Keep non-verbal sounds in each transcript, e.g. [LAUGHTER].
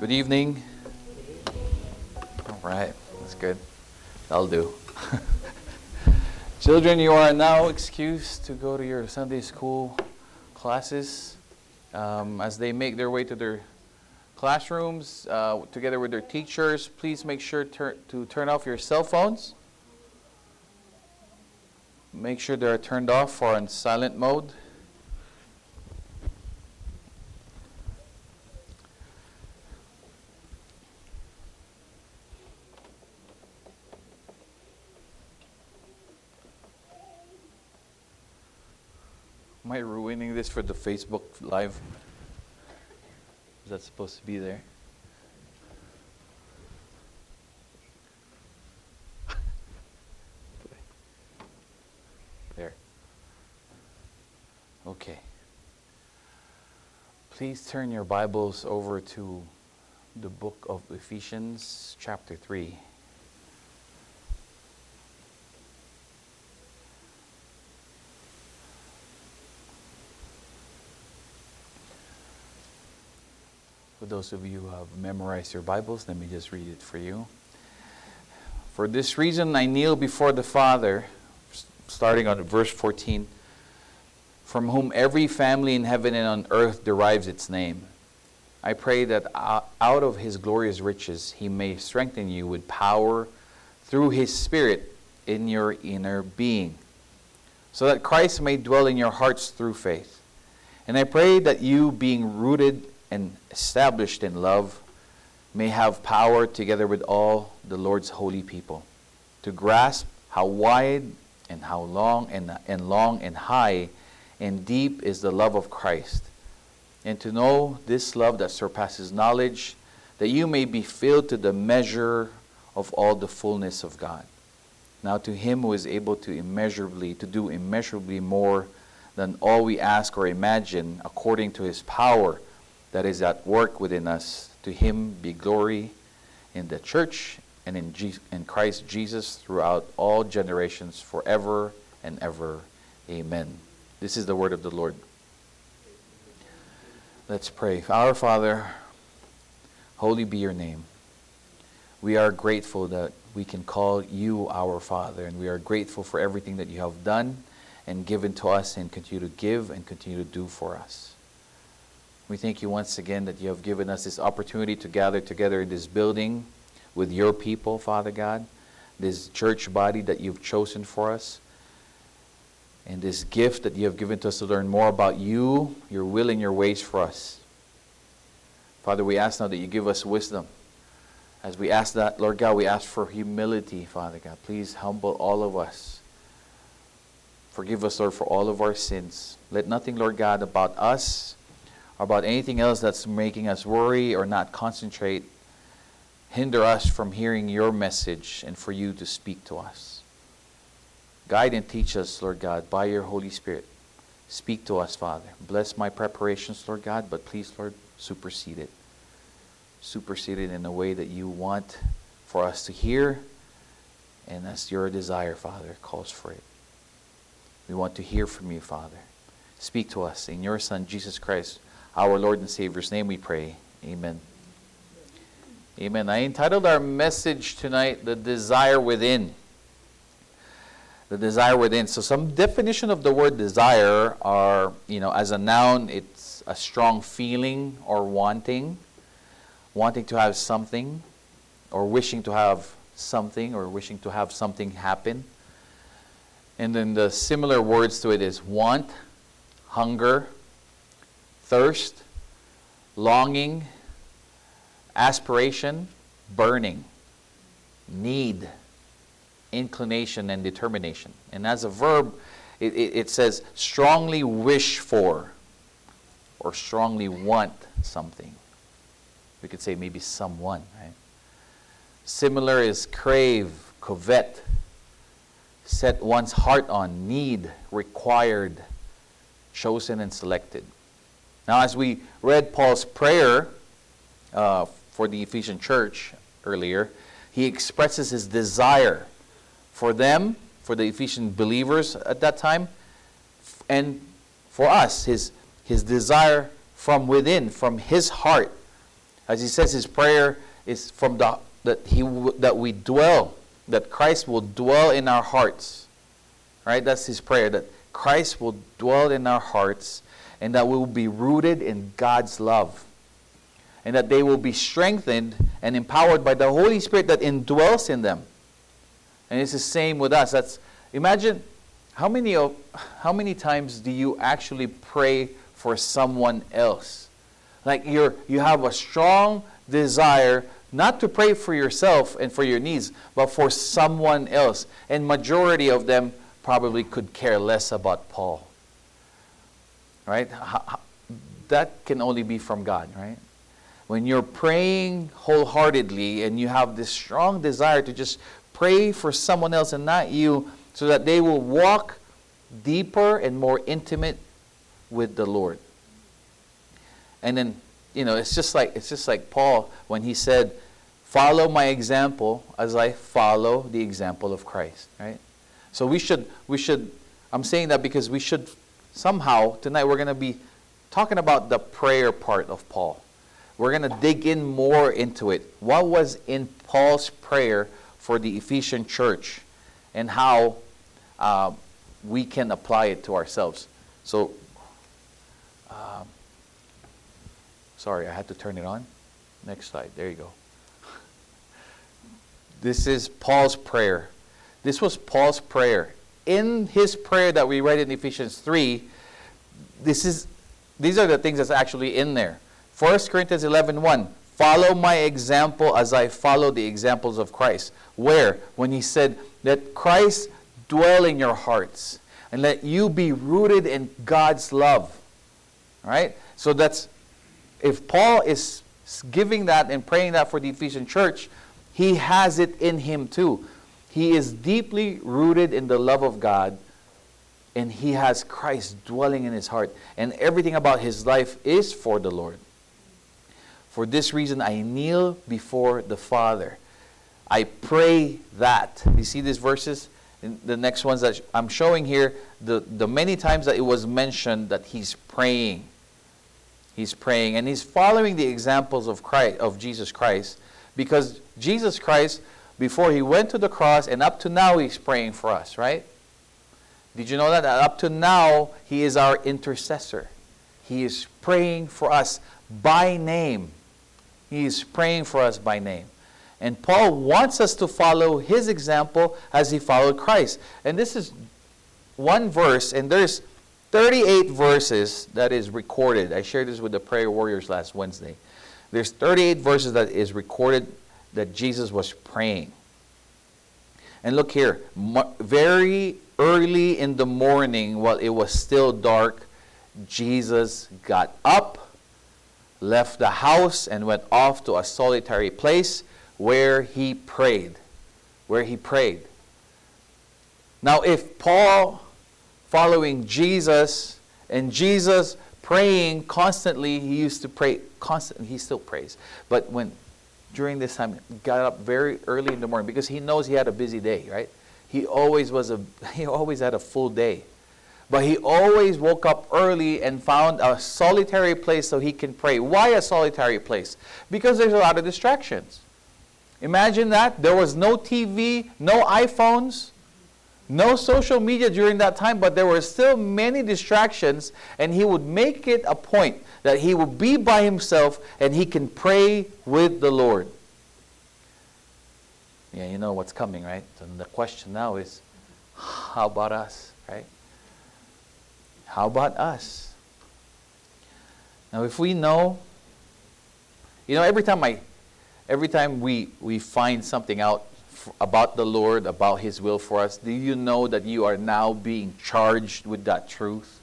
Good evening. All right, that's good. That'll do. [LAUGHS] Children, you are now excused to go to your Sunday school classes. Um, as they make their way to their classrooms uh, together with their teachers, please make sure to turn off your cell phones. Make sure they're turned off or in silent mode. Am I for the Facebook Live? Is that supposed to be there? There. Okay. Please turn your Bibles over to the book of Ephesians, chapter 3. For those of you who have memorized your Bibles, let me just read it for you. For this reason I kneel before the Father, starting on verse 14, from whom every family in heaven and on earth derives its name. I pray that out of his glorious riches he may strengthen you with power through his Spirit in your inner being, so that Christ may dwell in your hearts through faith. And I pray that you, being rooted and established in love, may have power together with all the Lord's holy people to grasp how wide and how long and, and long and high and deep is the love of Christ, and to know this love that surpasses knowledge, that you may be filled to the measure of all the fullness of God. Now to him who is able to immeasurably to do immeasurably more than all we ask or imagine according to his power that is at work within us. To him be glory in the church and in, in Christ Jesus throughout all generations, forever and ever. Amen. This is the word of the Lord. Let's pray. Our Father, holy be your name. We are grateful that we can call you our Father, and we are grateful for everything that you have done and given to us and continue to give and continue to do for us. We thank you once again that you have given us this opportunity to gather together in this building with your people, Father God, this church body that you've chosen for us, and this gift that you have given to us to learn more about you, your will, and your ways for us. Father, we ask now that you give us wisdom. As we ask that, Lord God, we ask for humility, Father God. Please humble all of us. Forgive us, Lord, for all of our sins. Let nothing, Lord God, about us about anything else that's making us worry or not concentrate hinder us from hearing your message and for you to speak to us. Guide and teach us, Lord God, by your Holy Spirit. Speak to us, Father. Bless my preparations, Lord God, but please, Lord, supersede it. Supersede it in a way that you want for us to hear, and as your desire, Father, calls for it. We want to hear from you, Father. Speak to us in your Son, Jesus Christ our Lord and Savior's name we pray. Amen. Amen. I entitled our message tonight, The Desire Within. The desire within. So, some definition of the word desire are, you know, as a noun, it's a strong feeling or wanting, wanting to have something, or wishing to have something, or wishing to have something happen. And then the similar words to it is want, hunger, thirst, longing, aspiration, burning, need, inclination, and determination. And as a verb, it, it, it, says strongly wish for or strongly want something. We could say maybe someone, right? Similar is crave, covet, set one's heart on, need, required, chosen, and selected. Now, as we read Paul's prayer uh, for the Ephesian church earlier, he expresses his desire for them, for the Ephesian believers at that time, and for us, his, his desire from within, from his heart, As he says, his prayer is from the that he that we dwell, that Christ will dwell in our hearts. Right? That's his prayer that Christ will dwell in our hearts and that we will be rooted in God's love. And that they will be strengthened and empowered by the Holy Spirit that indwells in them. And it's the same with us. That's imagine how many of how many times do you actually pray for someone else? Like you're you have a strong desire not to pray for yourself and for your needs, but for someone else. And majority of them probably could care less about Paul. Right? That can only be from God, right? When you're praying wholeheartedly and you have this strong desire to just pray for someone else and not you, so that they will walk deeper and more intimate with the Lord. And then, you know, it's just like it's just like Paul when he said, "Follow my example as I follow the example of Christ." Right? So we should we should I'm saying that because we should somehow tonight we're going to be talking about the prayer part of Paul. We're going to dig in more into it. What was in Paul's prayer for the Ephesian church and how uh, we can apply it to ourselves. So, uh, sorry, I had to turn it on. Next slide. There you go. [LAUGHS] This is Paul's prayer this was Paul's prayer. In his prayer that we read in Ephesians 3, this is, these are the things that's actually in there. 1 Corinthians 11 1, follow my example as I follow the examples of Christ. Where? When he said, let Christ dwell in your hearts and let you be rooted in God's love. Right? So that's, if Paul is giving that and praying that for the Ephesian church, he has it in him too. He is deeply rooted in the love of God, and he has Christ dwelling in his heart, and everything about his life is for the Lord. For this reason, I kneel before the Father. I pray that. You see these verses? the next ones that I'm showing here, the, the many times that it was mentioned that he's praying. He's praying, and he's following the examples of Christ, of Jesus Christ, because Jesus Christ before he went to the cross, and up to now he's praying for us, right? Did you know that? Up to now, he is our intercessor. He is praying for us by name. He is praying for us by name. And Paul wants us to follow his example as he followed Christ. And this is one verse, and there's 38 verses that is recorded. I shared this with the prayer warriors last Wednesday. There's 38 verses that is recorded that Jesus was praying. And look here, very early in the morning, while it was still dark, Jesus got up, left the house, and went off to a solitary place where he prayed. Where he prayed. Now, if Paul, following Jesus, and Jesus praying constantly, he used to pray constantly, he still prays. But when during this time got up very early in the morning because he knows he had a busy day, right? He always was a [LAUGHS] he always had a full day. But he always woke up early and found a solitary place so he can pray. Why a solitary place? Because there's a lot of distractions. Imagine that. There was no TV, no iPhones, no social media during that time, but there were still many distractions, and he would make it a point that he would be by himself and he can pray with the Lord. Yeah, you know what's coming, right? And the question now is how about us, right? How about us? Now, if we know, you know, every time I, every time we, we find something out about the Lord, about His will for us, do you know that you are now being charged with that truth?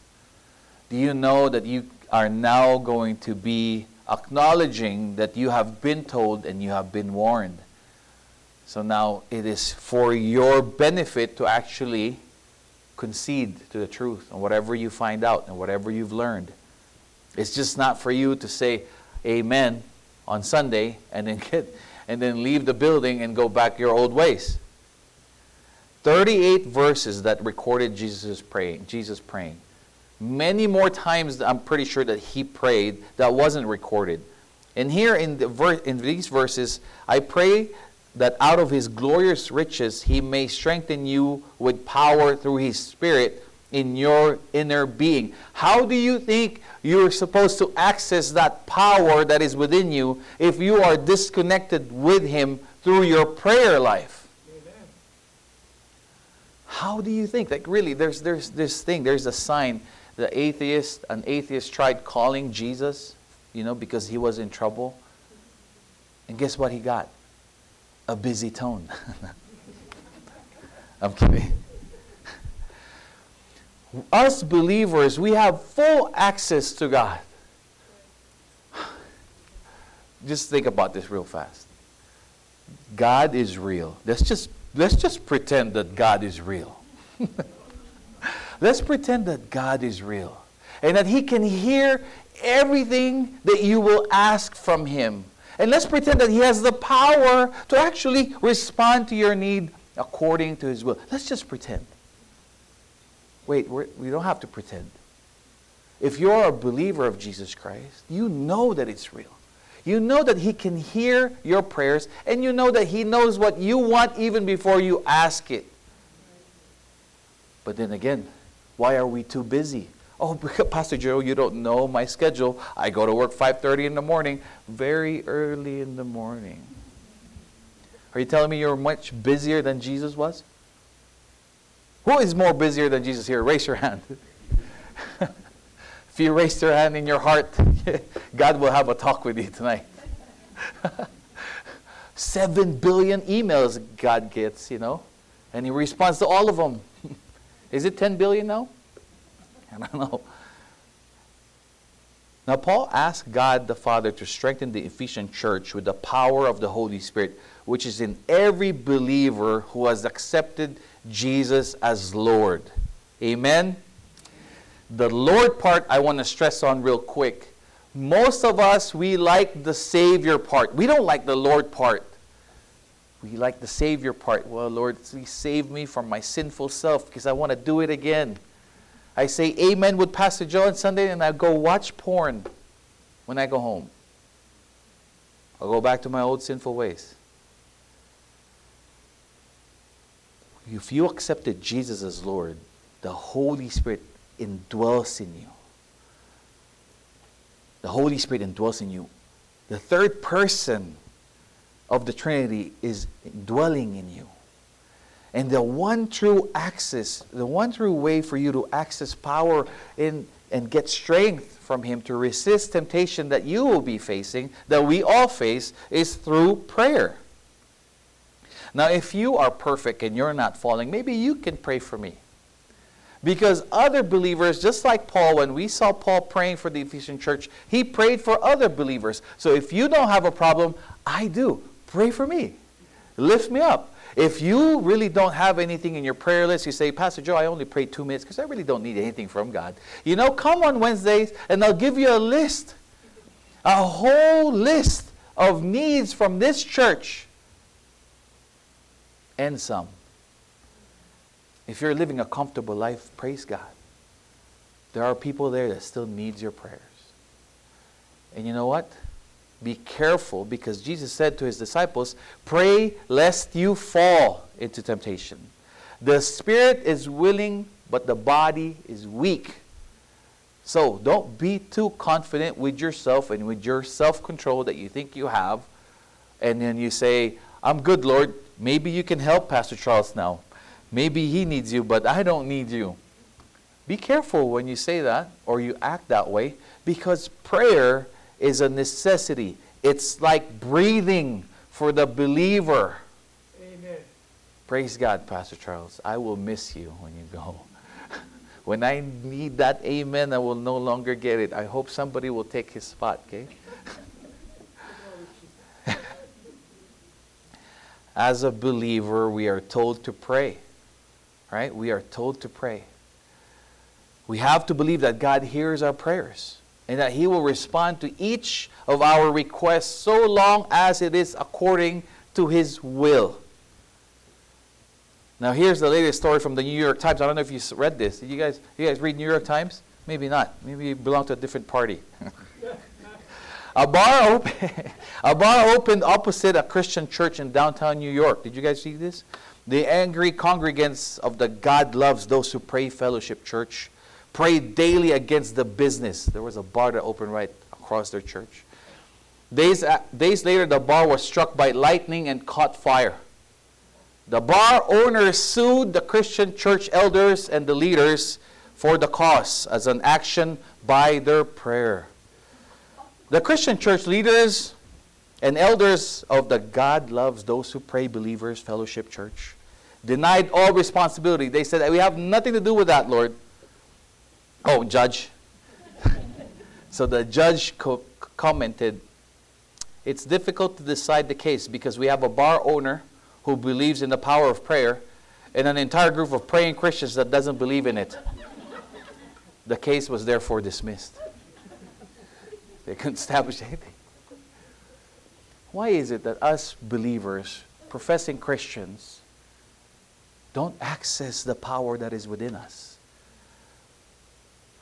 Do you know that you are now going to be acknowledging that you have been told and you have been warned. So now it is for your benefit to actually concede to the truth and whatever you find out and whatever you've learned. It's just not for you to say amen on Sunday and then [LAUGHS] get and then leave the building and go back your old ways. 38 verses that recorded Jesus praying, Jesus praying many more times I'm pretty sure that he prayed that wasn't recorded. And here in, the ver- in these verses, I pray that out of his glorious riches he may strengthen you with power through his spirit in your inner being. How do you think you're supposed to access that power that is within you if you are disconnected with him through your prayer life? Amen. How do you think? Like really, there's there's this thing, there's a sign. The atheist, an atheist tried calling Jesus, you know, because he was in trouble. And guess what he got? a busy tone. [LAUGHS] I'm kidding. Us believers, we have full access to God. Just think about this real fast. God is real. Let's just let's just pretend that God is real. [LAUGHS] let's pretend that God is real and that he can hear everything that you will ask from him and let's pretend that He has the power to actually respond to your need according to His will. Let's just pretend. Wait, we do not have to pretend. If you're a believer of Jesus Christ, you know that it's real. You know that He can hear your prayers, and you know that He knows what you want even before you ask it. But then again, why are we too busy? Oh, [LAUGHS] Pastor Joe, you don't know my schedule. I go to work 5:30 in the morning, very early in the morning. Are you telling me you're much busier than Jesus was? Who is more busier than Jesus here? Raise your hand. [LAUGHS] if you raise your hand in your heart, [LAUGHS] God will have a talk with you tonight. [LAUGHS] Seven billion emails God gets, you know, and He responds to all of them. is it 10 billion now? I don't know. Now, Paul asked God the Father to strengthen the Ephesian church with the power of the Holy Spirit, which is in every believer who has accepted Jesus as Lord. Amen? The Lord part I want to stress on real quick. Most of us, we like the Savior part. We don't like the Lord part. We like the Savior part. Well, Lord, please save me from my sinful self because I want to do it again. I say amen with Pastor Joe on Sunday and I go watch porn when I go home. I'll go back to my old sinful ways. If you accepted Jesus as Lord, the Holy Spirit indwells in you. The Holy Spirit indwells in you. The third person of the Trinity is dwelling in you. And the one true access, the one true way for you to access power in, and get strength from Him to resist temptation that you will be facing, that we all face, is through prayer. Now, if you are perfect and you're not falling, maybe you can pray for me. Because other believers, just like Paul, when we saw Paul praying for the Ephesian church, he prayed for other believers. So if you don't have a problem, I do. Pray for me. Lift me up. If you really don't have anything in your prayer list, you say, Pastor Joe, I only pray two minutes because I really don't need anything from God. You know, come on Wednesdays and I'll give you a list, a whole list of needs from this church and some. If you're living a comfortable life, praise God. There are people there that still needs your prayers. And you know what? Be careful because Jesus said to his disciples, Pray lest you fall into temptation. The spirit is willing, but the body is weak. So don't be too confident with yourself and with your self control that you think you have. And then you say, I'm good, Lord. Maybe you can help Pastor Charles now. Maybe he needs you, but I don't need you. Be careful when you say that or you act that way because prayer is a necessity. It's like breathing for the believer. Amen. Praise God, Pastor Charles. I will miss you when you go. [LAUGHS] when I need that amen, I will no longer get it. I hope somebody will take his spot, okay? As a believer, we are told to pray. Right? We are told to pray. We have to believe that God hears our prayers and that He will respond to each of our requests so long as it is according to His will. Now, here's the latest story from the New York Times. I don't know if you read this. Did you guys, you guys read New York Times? Maybe not. Maybe you belong to a different party. [LAUGHS] A bar, open, [LAUGHS] a bar opened opposite a Christian church in downtown New York. Did you guys see this? The angry congregants of the God Loves Those Who Pray Fellowship Church prayed daily against the business. There was a bar that opened right across their church. Days, days later, the bar was struck by lightning and caught fire. The bar owner sued the Christian church elders and the leaders for the cause as an action by their prayer. The Christian church leaders and elders of the God Loves Those Who Pray Believers Fellowship Church denied all responsibility. They said, We have nothing to do with that, Lord. Oh, judge. [LAUGHS] so the judge co- commented, It's difficult to decide the case because we have a bar owner who believes in the power of prayer and an entire group of praying Christians that doesn't believe in it. [LAUGHS] the case was therefore dismissed. They couldn't establish anything. Why is it that us believers, professing Christians, don't access the power that is within us?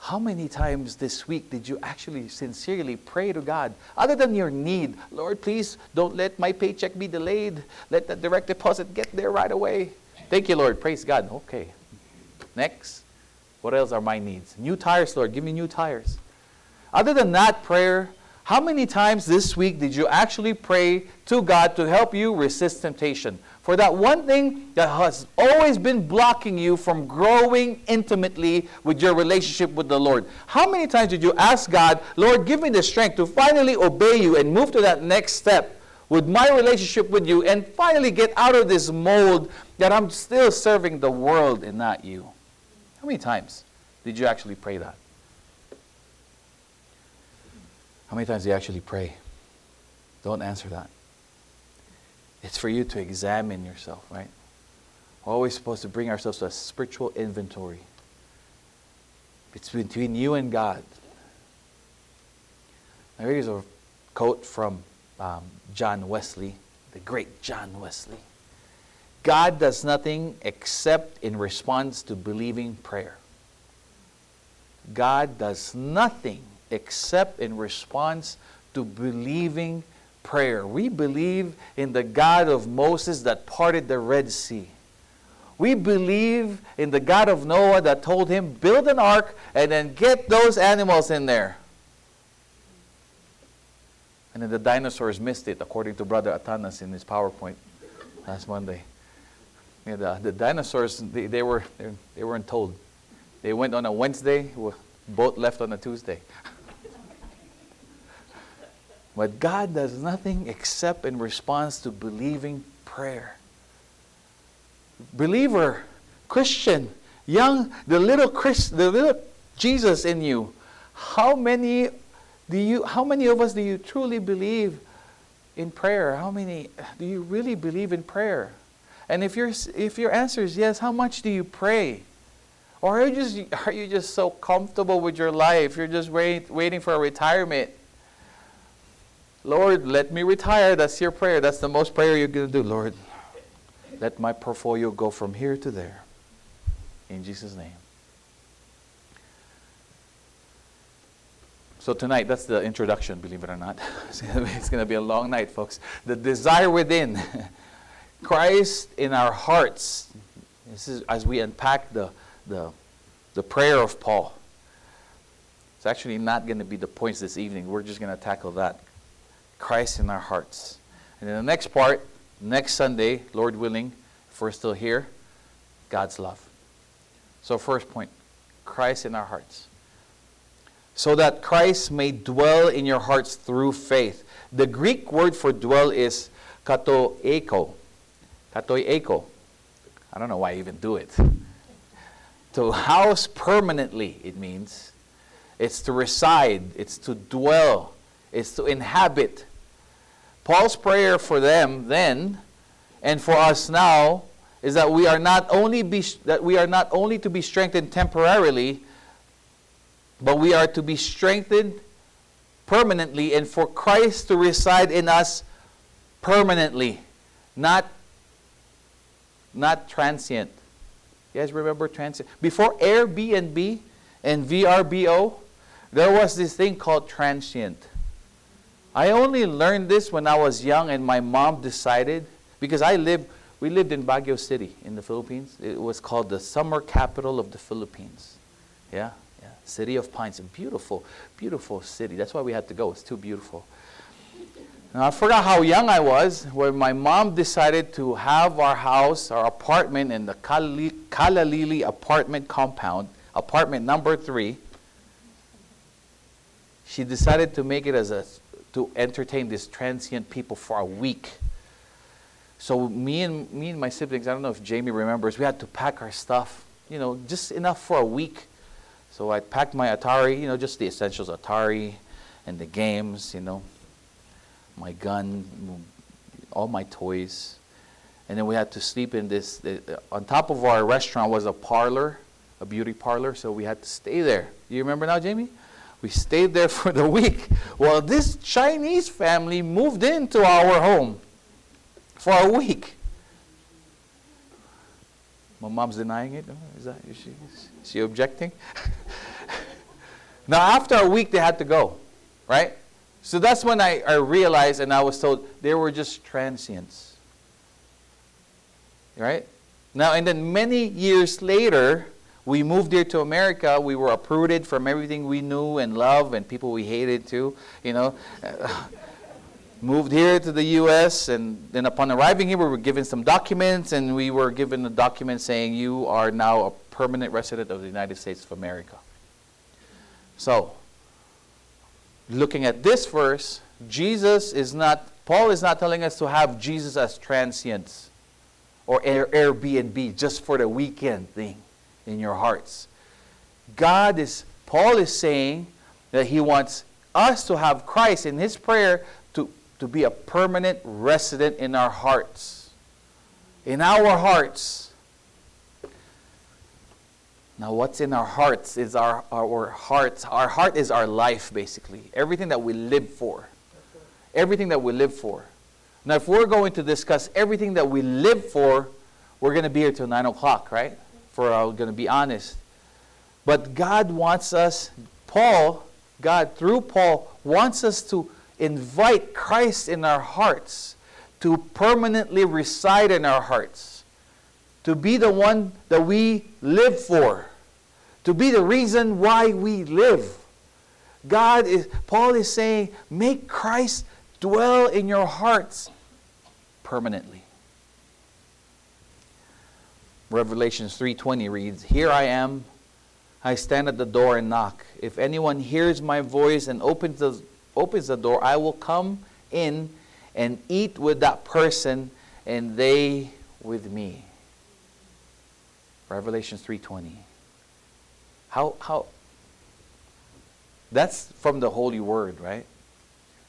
How many times this week did you actually sincerely pray to God, other than your need? Lord, please don't let my paycheck be delayed. Let that direct deposit get there right away. Thank you, Lord. Praise God. Okay. Next. What else are my needs? New tires, Lord. Give me new tires. Other than that prayer, how many times this week did you actually pray to God to help you resist temptation? For that one thing that has always been blocking you from growing intimately with your relationship with the Lord. How many times did you ask God, Lord, give me the strength to finally obey you and move to that next step with my relationship with you and finally get out of this mold that I'm still serving the world and not you? How many times did you actually pray that? How many times do you actually pray? Don't answer that. It's for you to examine yourself, right? We're always supposed to bring ourselves to a spiritual inventory. It's between you and God. Now, here's a quote from um, John Wesley, the great John Wesley. God does nothing except in response to believing prayer. God does nothing except in response to believing prayer. We believe in the God of Moses that parted the Red Sea. We believe in the God of Noah that told him, build an ark and then get those animals in there. And then the dinosaurs missed it, according to Brother Atanas in his PowerPoint last Monday. Yeah, the, the dinosaurs, they, they, were, they, they weren't told. They went on a Wednesday, boat left on a Tuesday. But God does nothing except in response to believing prayer. Believer, Christian, young, the little Christ, the little Jesus in you. How many do you how many of us do you truly believe in prayer? How many do you really believe in prayer? And if your if your answer is yes, how much do you pray? Or are you just are you just so comfortable with your life? You're just wait, waiting for a retirement Lord, let me retire. That's your prayer. That's the most prayer you're going to do. Lord, let my portfolio go from here to there. In Jesus' name. So tonight, that's the introduction, believe it or not. [LAUGHS] it's going to be a long night, folks. The desire within. [LAUGHS] Christ in our hearts. This is as we unpack the, the, the prayer of Paul. It's actually not going to be the points this evening. We're just going to tackle that. Christ in our hearts. And then the next part, next Sunday, Lord willing, if we're still here, God's love. So, first point Christ in our hearts. So that Christ may dwell in your hearts through faith. The Greek word for dwell is katoeko. Katoeko. I don't know why I even do it. To house permanently, it means. It's to reside, it's to dwell, it's to inhabit. Paul's prayer for them then and for us now is that we are not only be, that we are not only to be strengthened temporarily, but we are to be strengthened permanently and for Christ to reside in us permanently, not not transient. You guys remember transient? Before Airbnb and VRBO, there was this thing called transient. I only learned this when I was young and my mom decided, because I lived, we lived in Baguio City in the Philippines. It was called the summer capital of the Philippines. Yeah, yeah. City of Pines, beautiful, beautiful city. That's why we had to go. It's too beautiful. Now, I forgot how young I was when my mom decided to have our house, our apartment in the Kalalili apartment compound, apartment number three. She decided to make it as a to entertain these transient people for a week. So me and me and my siblings, I don't know if Jamie remembers, we had to pack our stuff, you know, just enough for a week. So I packed my Atari, you know, just the essentials, Atari and the games, you know, my gun, all my toys. And then we had to sleep in this. On top of our restaurant was a parlor, a beauty parlor, so we had to stay there. You remember now, Jamie? We stayed there [LAUGHS] for the week. Well, this Chinese family moved into our home for a week. My mom's denying it. Is that is she, is she objecting? [LAUGHS] now, after a week, they had to go, right? So that's when I, I realized and I was told they were just transients. Right? Now, and then many years later, we moved here to America. We were uprooted from everything we knew and loved and people we hated too, you know. [LAUGHS] moved here to the U.S. and then upon arriving here, we were given some documents and we were given a document saying you are now a permanent resident of the United States of America. So, looking at this verse, Jesus is not, Paul is not telling us to have Jesus as transients or Airbnb just for the weekend thing in your hearts. God is, Paul is saying that he wants us to have Christ in his prayer to, to be a permanent resident in our hearts. In our hearts. Now, what's in our hearts is our, our hearts. Our heart is our life, basically. Everything that we live for. Everything that we live for. Now, if we're going to discuss everything that we live for, we're going to be here till 9 o'clock, right? For I'm going to be honest. But God wants us, Paul, God through Paul, wants us to invite Christ in our hearts, to permanently reside in our hearts to be the one that we live for, to be the reason why we live. God is, Paul is saying, make Christ dwell in your hearts permanently. Revelations 3:20 reads, "Here I am, I stand at the door and knock. If anyone hears my voice and opens the, opens the door, I will come in and eat with that person and they with me." Revelation 3:20. How how That's from the holy word, right?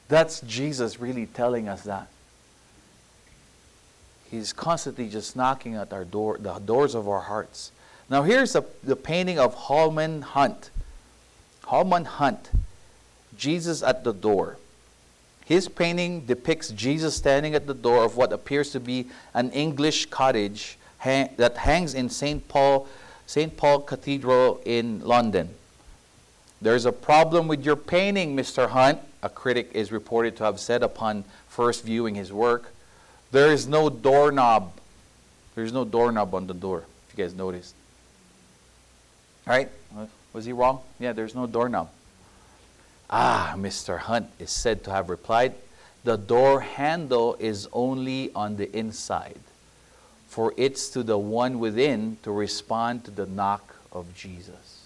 That's Jesus really telling us that. He's constantly just knocking at our door, the doors of our hearts. Now here's the, the painting of Holman Hunt. Holman Hunt, Jesus at the door. His painting depicts Jesus standing at the door of what appears to be an English cottage hang, that hangs in St. Paul, St. Paul Cathedral in London. There's a problem with your painting, Mr. Hunt, a critic is reported to have said upon first viewing his work. There is no doorknob. There's no doorknob on the door, if you guys noticed. Right? Was he wrong? Yeah, there's no doorknob. Ah, Mr. Hunt is said to have replied, the door handle is only on the inside for it's to the one within to respond to the knock of Jesus.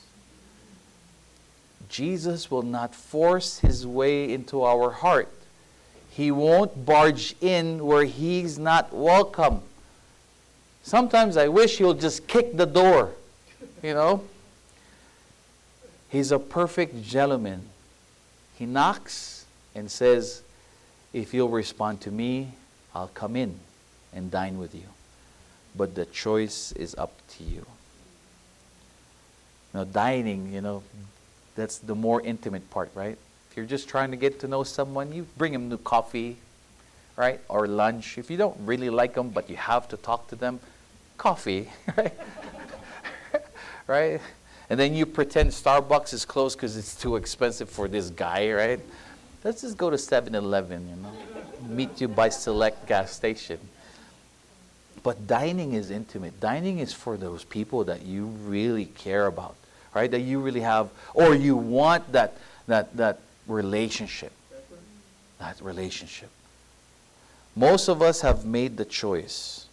Jesus will not force his way into our heart. He won't barge in where he's not welcome. Sometimes I wish he'll just kick the door, you know. He's a perfect gentleman. He knocks and says, If you'll respond to me, I'll come in and dine with you but the choice is up to you. Now, dining, you know, that's the more intimate part, right? If you're just trying to get to know someone, you bring them new coffee, right? Or lunch. If you don't really like them, but you have to talk to them, coffee, [LAUGHS] right? right? And then you pretend Starbucks is closed because it's too expensive for this guy, right? Let's just go to 7 Eleven, you know, meet you by select gas station. But dining is intimate. Dining is for those people that you really care about, right? That you really have, or you want that, that, that relationship. That relationship. Most of us have made the choice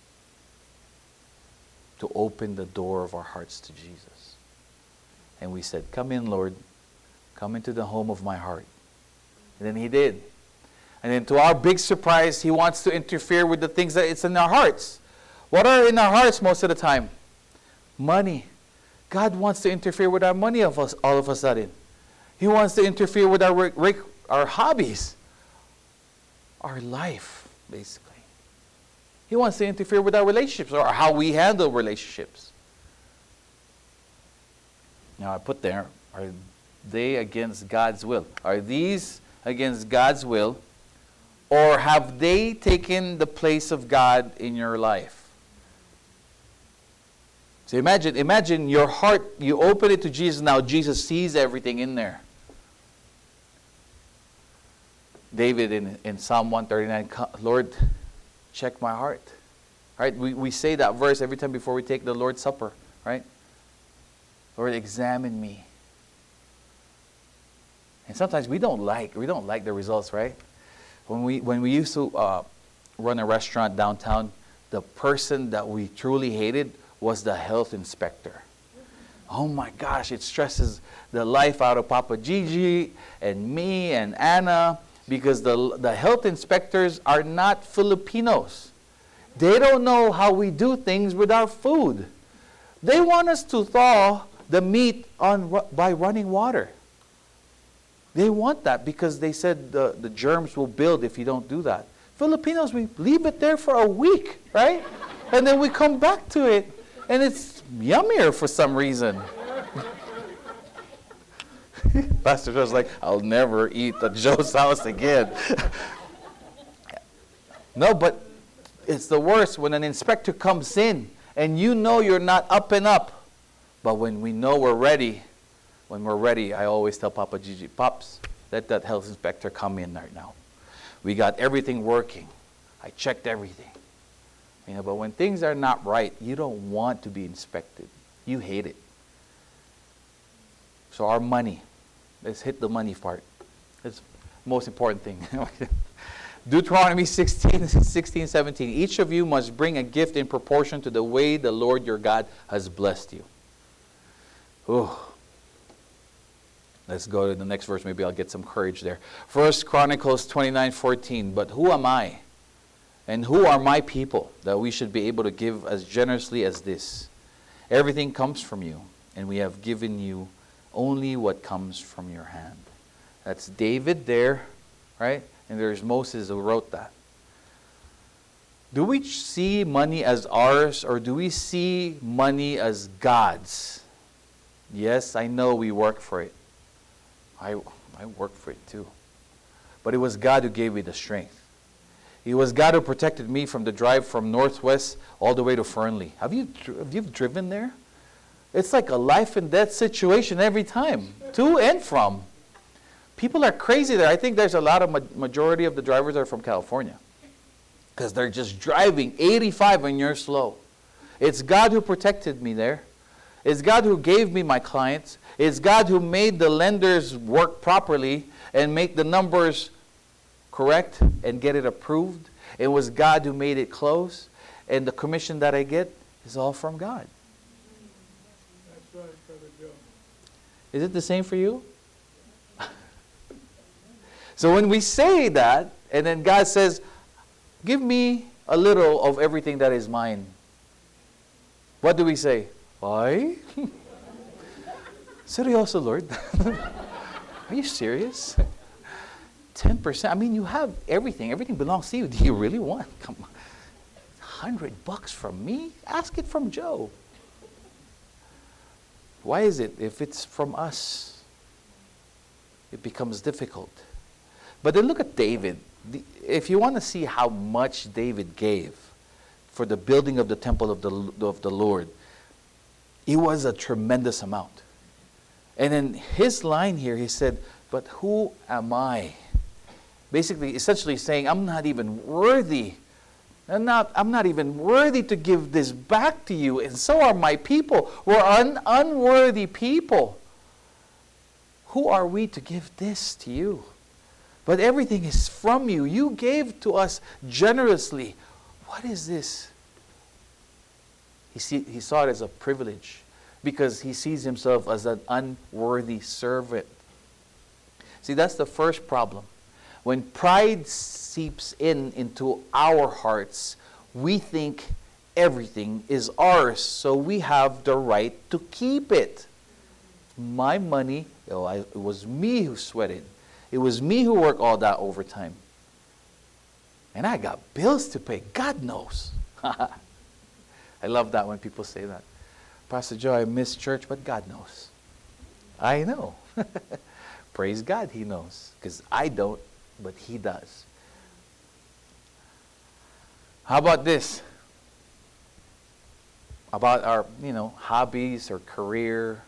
to open the door of our hearts to Jesus. And we said, Come in, Lord. Come into the home of my heart. And then he did. And then to our big surprise, he wants to interfere with the things that it's in our hearts. What are in our hearts most of the time? Money. God wants to interfere with our money of us all of a sudden. He wants to interfere with our, our hobbies, our life, basically. He wants to interfere with our relationships or how we handle relationships. Now, I put there, are they against God's will? Are these against God's will? Or have they taken the place of God in your life? So imagine, imagine your heart, you open it to Jesus now, Jesus sees everything in there. David in, in Psalm 139, Lord, check my heart. Right? We, we say that verse every time before we take the Lord's Supper, right? Lord, examine me. And sometimes we don't like, we don't like the results, right? When we, when we used to uh, run a restaurant downtown, the person that we truly hated was the health inspector. Oh my gosh, it stresses the life out of Papa Gigi and me and Anna because the, the health inspectors are not Filipinos. They don't know how we do things with our food. They want us to thaw the meat on, by running water. They want that because they said the, the germs will build if you don't do that. Filipinos, we leave it there for a week, right? and then we come back to it, and it's yummier for some reason. [LAUGHS] Pastor Joe's like, I'll never eat at [LAUGHS] Joe's house again. [LAUGHS] no, but it's the worst when an inspector comes in and you know you're not up and up. But when we know we're ready, when we're ready, I always tell Papa Gigi, Pops, let that health inspector come in right now. We got everything working. I checked everything. You know, but when things are not right, you don't want to be inspected. You hate it. So our money, let's hit the money part. That's the most important thing. [LAUGHS] Deuteronomy 16, 16, 17. Each of you must bring a gift in proportion to the way the Lord your God has blessed you. Oh. Let's go to the next verse. Maybe I'll get some courage there. First Chronicles 29, 14. But who am I? And who are my people that we should be able to give as generously as this? Everything comes from you, and we have given you only what comes from your hand. That's David there, right? And there's Moses who wrote that. Do we see money as ours or do we see money as God's? Yes, I know we work for it. I, I work for it too. But it was God who gave me the strength. It was God who protected me from the drive from Northwest all the way to Fernley. Have you, have you driven there? It's like a life and death situation every time, to and from. People are crazy there. I think there's a lot of ma- majority of the drivers are from California because they're just driving 85 and you're slow. It's God who protected me there. It's God who gave me my clients. It's God who made the lenders work properly and make the numbers correct and get it approved. It was God who made it close. And the commission that I get is all from God. Is it the same for you? [LAUGHS] so when we say that, and then God says, Give me a little of everything that is mine, what do we say? Why? [LAUGHS] Seryoso, Lord? [LAUGHS] Are you serious? 10%? I mean, you have everything. Everything belongs to you. Do you really want? Come on. 100 bucks from me? Ask it from Joe. Why is it if it's from us, it becomes difficult? But then look at David. If you want to see how much David gave for the building of the temple of the, of the Lord, it was a tremendous amount. And in his line here, he said, But who am I? basically, essentially saying, I'm not even worthy. I'm not, I'm not even worthy to give this back to you, and so are my people. We're un, unworthy people. Who are we to give this to you? But everything is from you. You gave to us generously. What is this? He, see, he saw it as a privilege because he sees himself as an unworthy servant. See, that's the first problem. When pride seeps in into our hearts, we think everything is ours, so we have the right to keep it. My money, oh, I, it was me who sweated. It was me who worked all that overtime. And I got bills to pay. God knows. [LAUGHS] I love that when people say that. Pastor Joe, I miss church, but God knows. I know. [LAUGHS] Praise God, He knows. Because I don't, but He does. How about this? About our, you know, hobbies or career.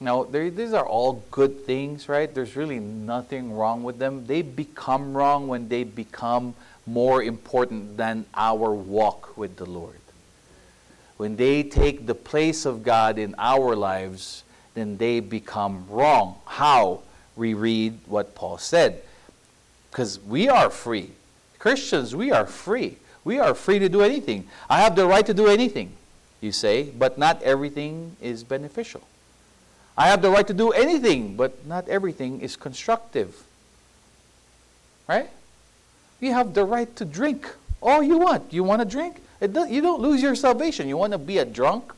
Now, these are all good things, right? There's really nothing wrong with them. They become wrong when they become more important than our walk with the Lord. When they take the place of God in our lives, then they become wrong. How? We read what Paul said. Because we are free. Christians, we are free. We are free to do anything. I have the right to do anything, you say, but not everything is beneficial. I have the right to do anything, but not everything is constructive. Right? You have the right to drink all you want. You want to drink? You don't lose your salvation. You want to be a drunk?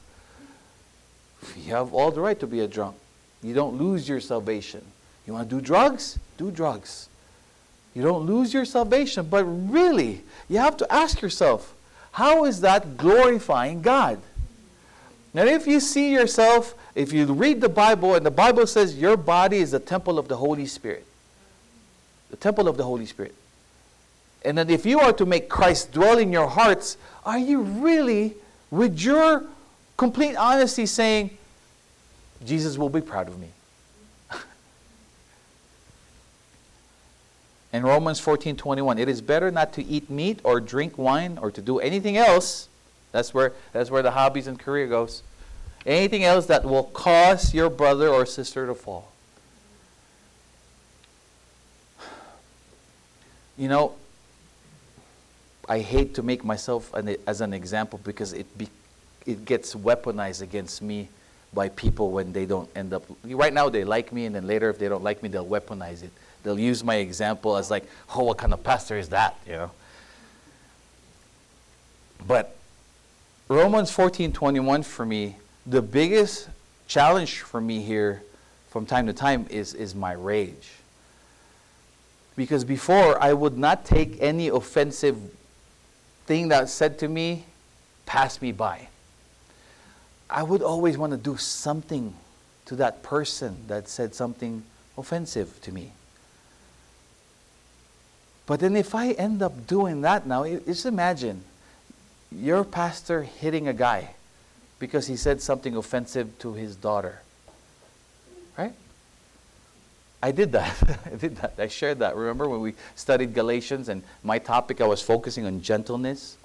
You have all the right to be a drunk. You don't lose your salvation. You want to do drugs? Do drugs. You don't lose your salvation. But really, you have to ask yourself, how is that glorifying God? Now, if you see yourself, if you read the Bible and the Bible says your body is the temple of the Holy Spirit, the temple of the Holy Spirit. And that if you are to make Christ dwell in your hearts, are you really, with your complete honesty, saying, Jesus will be proud of me? In Romans 14 21, it is better not to eat meat or drink wine or to do anything else. That's where, that's where the hobbies and career goes. Anything else that will cause your brother or sister to fall. You know, I hate to make myself an, as an example because it, be, it gets weaponized against me by people when they don't end up. Right now, they like me, and then later, if they don't like me, they'll weaponize it. They'll use my example as, like, oh, what kind of pastor is that? You know? But Romans 14 21 for me, the biggest challenge for me here from time to time is, is my rage. Because before, I would not take any offensive thing that said to me pass me by. I would always want to do something to that person that said something offensive to me. But then if I end up doing that now, just imagine your pastor hitting a guy because he said something offensive to his daughter. Right? I did that. [LAUGHS] I did that. I shared that. Remember when we studied Galatians and my topic, I was focusing on gentleness.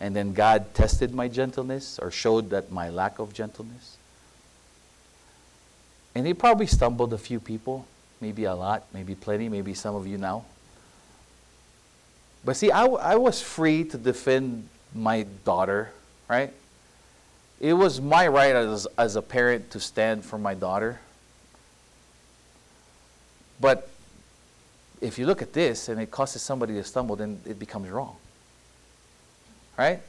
And then God tested my gentleness or showed that my lack of gentleness. And he probably stumbled a few people, maybe a lot, maybe plenty, maybe some of you now. But see, I, I was free to defend my daughter, right? It was my right as, as a parent to stand for my daughter. But if you look at this and it causes somebody to stumble, then it becomes wrong. Right?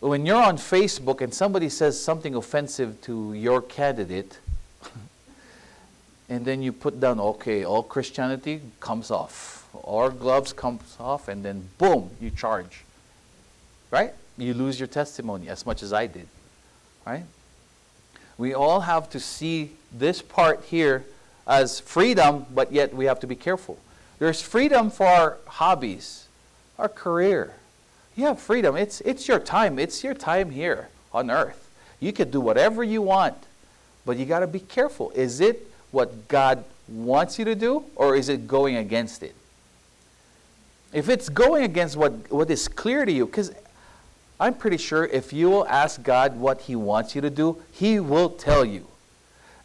When you're on Facebook and somebody says something offensive to your candidate, [LAUGHS] and then you put down, okay, all Christianity comes off, all gloves comes off, and then boom, you charge. Right? You lose your testimony as much as I did. Right? We all have to see this part here as freedom, but yet we have to be careful. There's freedom for our hobbies, our career. You have freedom. It's, it's your time. It's your time here on earth. You can do whatever you want, but you got to be careful. Is it what God wants you to do, or is it going against it? If it's going against what, what is clear to you, because I'm pretty sure if you will ask God what He wants you to do, He will tell you.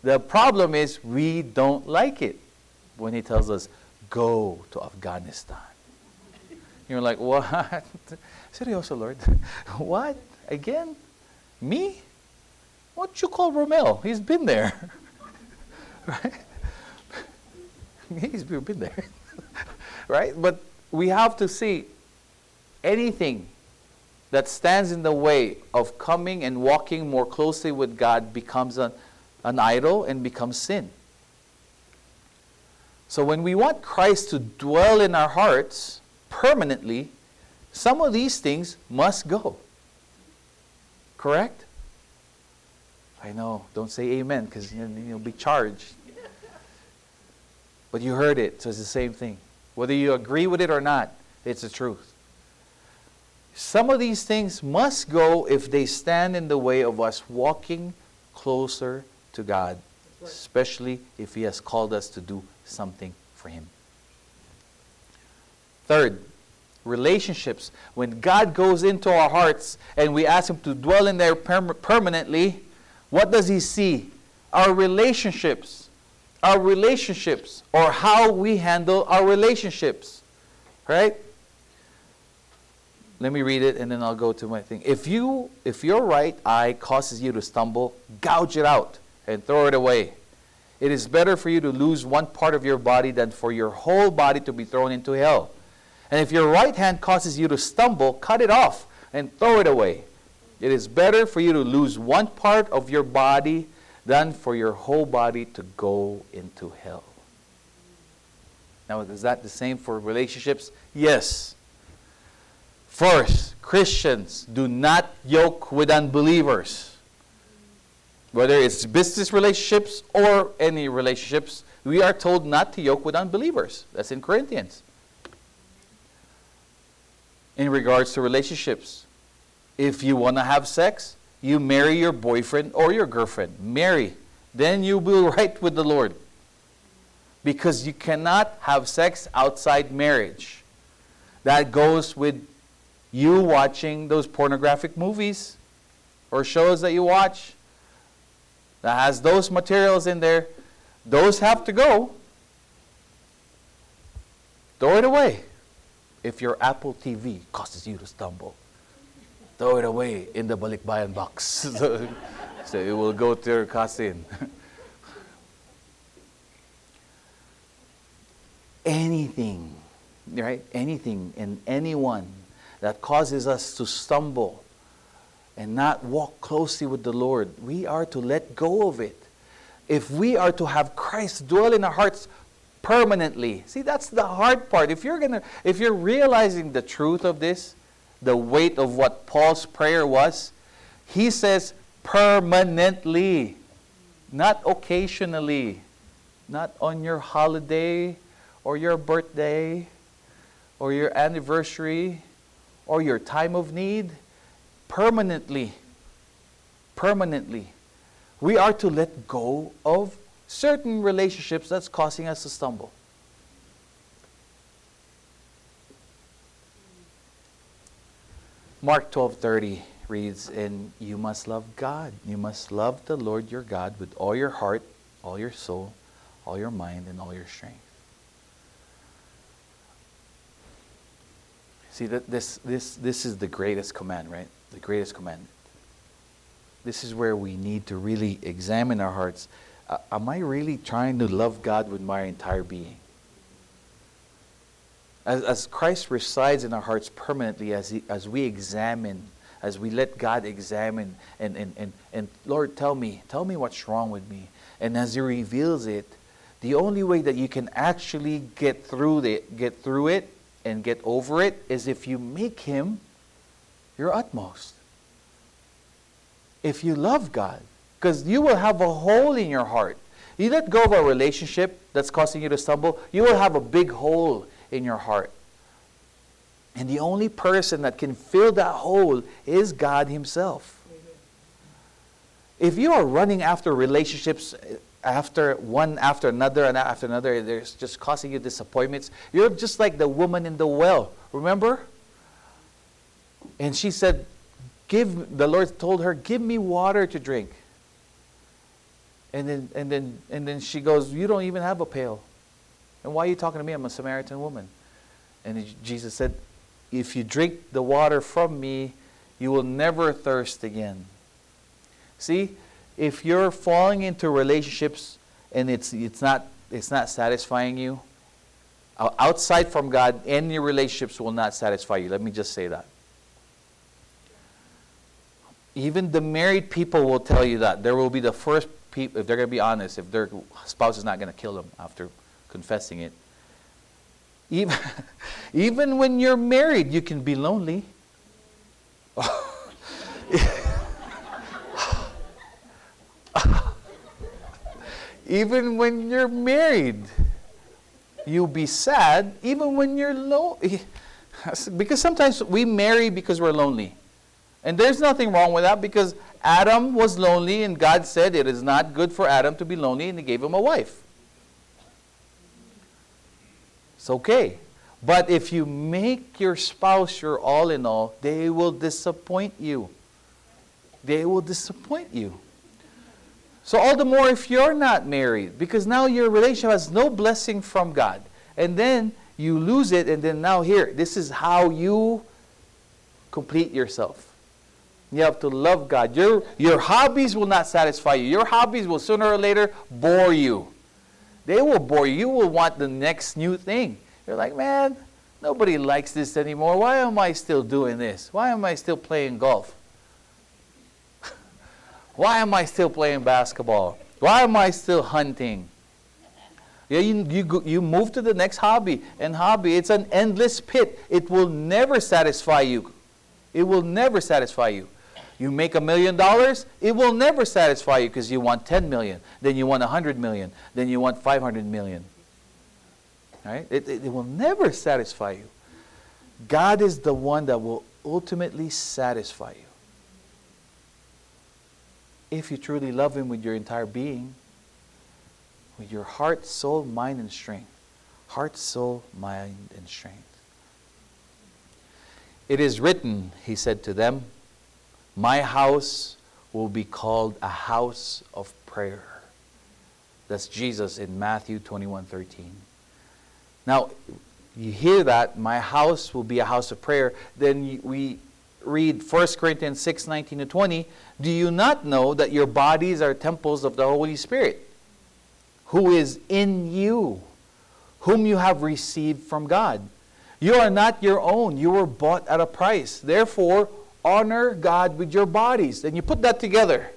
The problem is we don't like it when He tells us, go to Afghanistan. You're like, what? [LAUGHS] Serioso, Lord? [LAUGHS] what? Again? Me? What you call Romel? He's been there. [LAUGHS] right? He's been there. right? But we have to see anything that stands in the way of coming and walking more closely with God becomes an, an idol and becomes sin. So when we want Christ to dwell in our hearts permanently, some of these things must go. Correct? I know. Don't say amen because you'll be charged. But you heard it, so it's the same thing. Whether you agree with it or not, it's the truth. Some of these things must go if they stand in the way of us walking closer to God, especially if He has called us to do something for Him. Third, relationships. When God goes into our hearts and we ask Him to dwell in there permanently, what does He see? Our relationships. Our relationships, or how we handle our relationships. Right? Let me read it and then I'll go to my thing. If you if your right eye causes you to stumble, gouge it out and throw it away. It is better for you to lose one part of your body than for your whole body to be thrown into hell. And if your right hand causes you to stumble, cut it off and throw it away. It is better for you to lose one part of your body than for your whole body to go into hell. Now, is that the same for relationships? Yes. First, Christians do not yoke with unbelievers. Whether it's business relationships or any relationships, we are told not to yoke with unbelievers. That's in Corinthians. In regards to relationships, if you want to have sex, you marry your boyfriend or your girlfriend. Marry. Then you will [LAUGHS] right with the Lord. Because you cannot have sex outside marriage. That goes with you watching those pornographic movies or shows that you watch that has those materials in there. Those have to go. Throw it away if your Apple TV causes you to stumble throw it away in the balikbayan box. [LAUGHS] so, so it will go to your cousin. [LAUGHS] Anything, right? Anything and anyone that causes us to stumble and not walk closely with the Lord, we are to let go of it. If we are to have Christ dwell in our hearts permanently, see that's the hard part. If you're gonna, if you're realizing the truth of this, the weight of what Paul's prayer was, he says permanently, not occasionally, not on your holiday or your birthday or your anniversary or your time of need. Permanently. Permanently. We are to let go of certain relationships that's causing us to stumble. Mark 12:30 reads, "And you must love God. You must love the Lord your God with all your heart, all your soul, all your mind, and all your strength." See that this this this is the greatest command, right? The greatest commandment. This is where we need to really examine our hearts. Uh, am I really trying to love God with my entire being? As, as Christ resides in our hearts permanently, as, he, as we examine, as we let God examine, and, and, and, and Lord, tell me, tell me what's wrong with me. And as He reveals it, the only way that you can actually get through it, get through it and get over it is if you make Him your utmost. If you love God, because you will have a hole in your heart. You let go of a relationship that's causing you to stumble, you will have a big hole in your heart. And the only person that can fill that hole is God Himself. If you are running after relationships uh, after one after another and after another, there's just causing you disappointments. You're just like the woman in the well, remember? And she said, Give the Lord told her, Give me water to drink. And then and then and then she goes, You don't even have a pail. And why are you talking to me? I'm a Samaritan woman. And Jesus said, If you drink the water from me, you will never thirst again. See, if you're falling into relationships and it's, it's, not, it's not satisfying you, outside from God, any relationships will not satisfy you. Let me just say that. Even the married people will tell you that. There will be the first people, if they're going to be honest, if their spouse is not going to kill them after confessing it. Even, [LAUGHS] even when you're married, you can be lonely. [LAUGHS] even when you're married, you'll be sad. Even when you're lonely. [LAUGHS] Because sometimes we marry because we're lonely. And there's nothing wrong with that because Adam was lonely and God said it is not good for Adam to be lonely and he gave him a wife. It's okay. But if you make your spouse your all in all, they will disappoint you. They will disappoint you. So, all the more if you're not married, because now your relationship has no blessing from God. And then you lose it, and then now here, this is how you complete yourself. You have to love God. Your, your hobbies will not satisfy you. Your hobbies will sooner or later bore you. They will bore you. You will want the next new thing. You're like, man, nobody likes this anymore. Why am I still doing this? Why am I still playing golf? [LAUGHS] Why am I still playing basketball? Why am I still hunting? Yeah, you, you, you move to the next hobby. And hobby, it's an endless pit. It will never satisfy you. It will never satisfy you. You make a million dollars, it will never satisfy you because you want 10 million, then you want 100 million, then you want 500 million. Right? It, it, it will never satisfy you. God is the one that will ultimately satisfy you. If you truly love Him with your entire being, with your heart, soul, mind, and strength. Heart, soul, mind, and strength. It is written, he said to them, My house will be called a house of prayer. That's Jesus in Matthew 21 13. Now, you hear that, my house will be a house of prayer. Then we read 1 Corinthians 6 19 to 20. Do you not know that your bodies are temples of the Holy Spirit, who is in you, whom you have received from God? You are not your own, you were bought at a price. Therefore, honor God with your bodies. Then you put that together.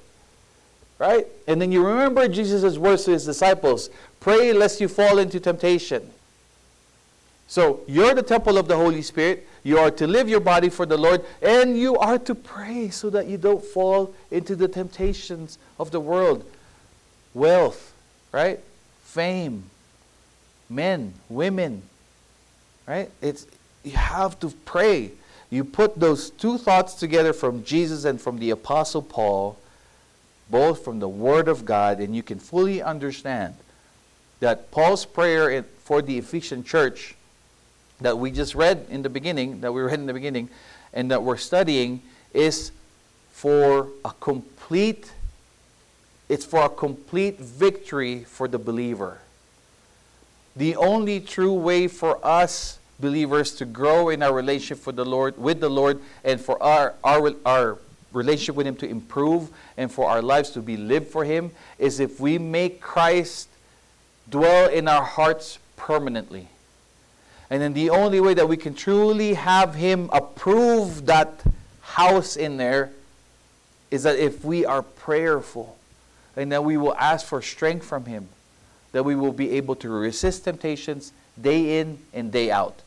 Right? And then you remember Jesus' words to his disciples pray lest you fall into temptation. So you're the temple of the Holy Spirit. You are to live your body for the Lord, and you are to pray so that you don't fall into the temptations of the world. Wealth, right? Fame, men, women, right? It's you have to pray. You put those two thoughts together from Jesus and from the Apostle Paul, both from the Word of God, and you can fully understand that Paul's prayer for the Ephesian church that we just read in the beginning, that we read in the beginning, and that we're studying is for a complete it's for a complete victory for the believer. The only true way for us believers to grow in our relationship for the Lord with the Lord and for our our, our relationship with him to improve and for our lives to be lived for him is if we make Christ dwell in our hearts permanently. And then the only way that we can truly have Him approve that house in there is that if we are prayerful and that we will ask for strength from Him, that we will be able to resist temptations day in and day out,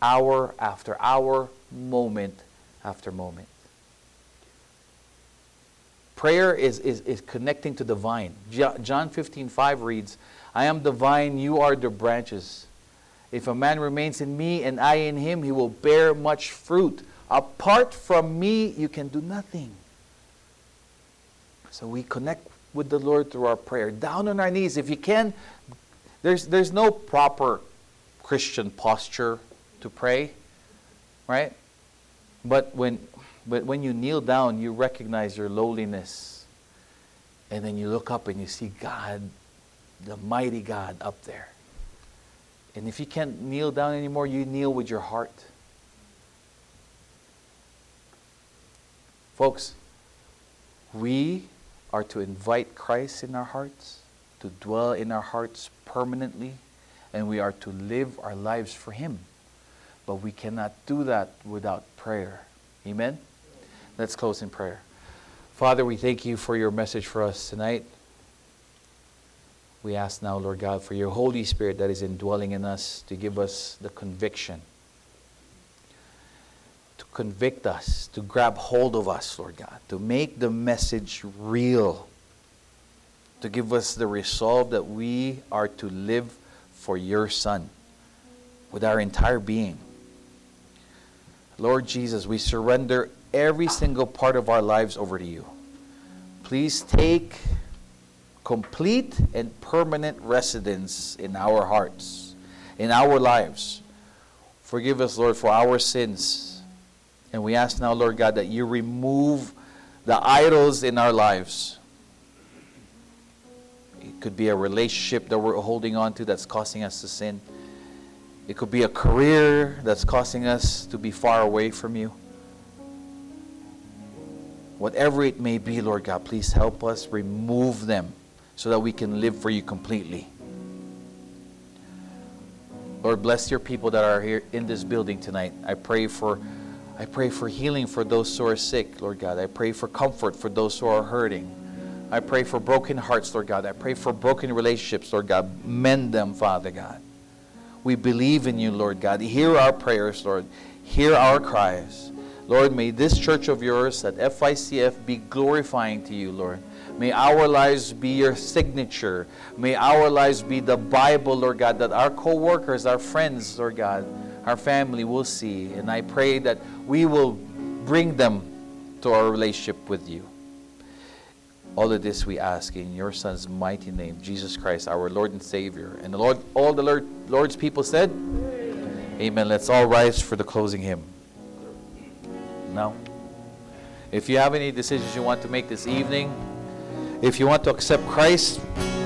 hour after hour, moment after moment. Prayer is, is, is connecting to the vine. John 15, 5 reads, I am the vine, you are the branches. If a man remains in me and I in him, he will bear much fruit. Apart from me, you can do nothing. So we connect with the Lord through our prayer, down on our knees. If you can, there's, there's no proper Christian posture to pray, right? But when, but when you kneel down, you recognize your lowliness. And then you look up and you see God, the mighty God up there. And if you can't kneel down anymore, you kneel with your heart. Folks, we are to invite Christ in our hearts, to dwell in our hearts permanently, and we are to live our lives for Him. But we cannot do that without prayer. Amen? Let's close in prayer. Father, we thank you for your message for us tonight. We ask now, Lord God, for your Holy Spirit that is indwelling in us to give us the conviction, to convict us, to grab hold of us, Lord God, to make the message real, to give us the resolve that we are to live for your Son with our entire being. Lord Jesus, we surrender every single part of our lives over to you. Please take complete and permanent residence in our hearts, in our lives. Forgive us, Lord, for our sins. And we ask now, Lord God, that you remove the idols in our lives. It could be a relationship that we're holding on to that's causing us to sin. It could be a career that's causing us to be far away from you. Whatever it may be, Lord God, please help us remove them so that we can live for you completely. Lord, bless your people that are here in this building tonight. I pray for I pray for healing for those who are sick, Lord God. I pray for comfort for those who are hurting. I pray for broken hearts, Lord God. I pray for broken relationships, Lord God. Mend them, Father God. We believe in you, Lord God. Hear our prayers, Lord. Hear our cries. Lord, may this church of yours at FICF be glorifying to you, Lord. May our lives be your signature. May our lives be the Bible, Lord God, that our co workers, our friends, Lord God, our family will see. And I pray that we will bring them to our relationship with you. All of this we ask in your Son's mighty name, Jesus Christ, our Lord and Savior. And the Lord, all the Lord, Lord's people said, Amen. Amen. Let's all rise for the closing hymn. Now, if you have any decisions you want to make this evening, if you want to accept Christ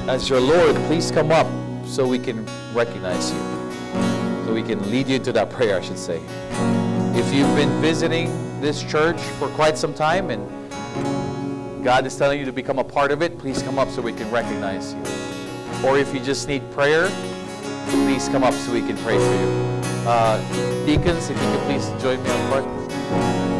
as your Lord, please come up so we can recognize you. So we can lead you to that prayer, I should say. If you've been visiting this church for quite some time and God is telling you to become a part of it, please come up so we can recognize you. Or if you just need prayer, please come up so we can pray for you. Uh, deacons, if you could please join me up front.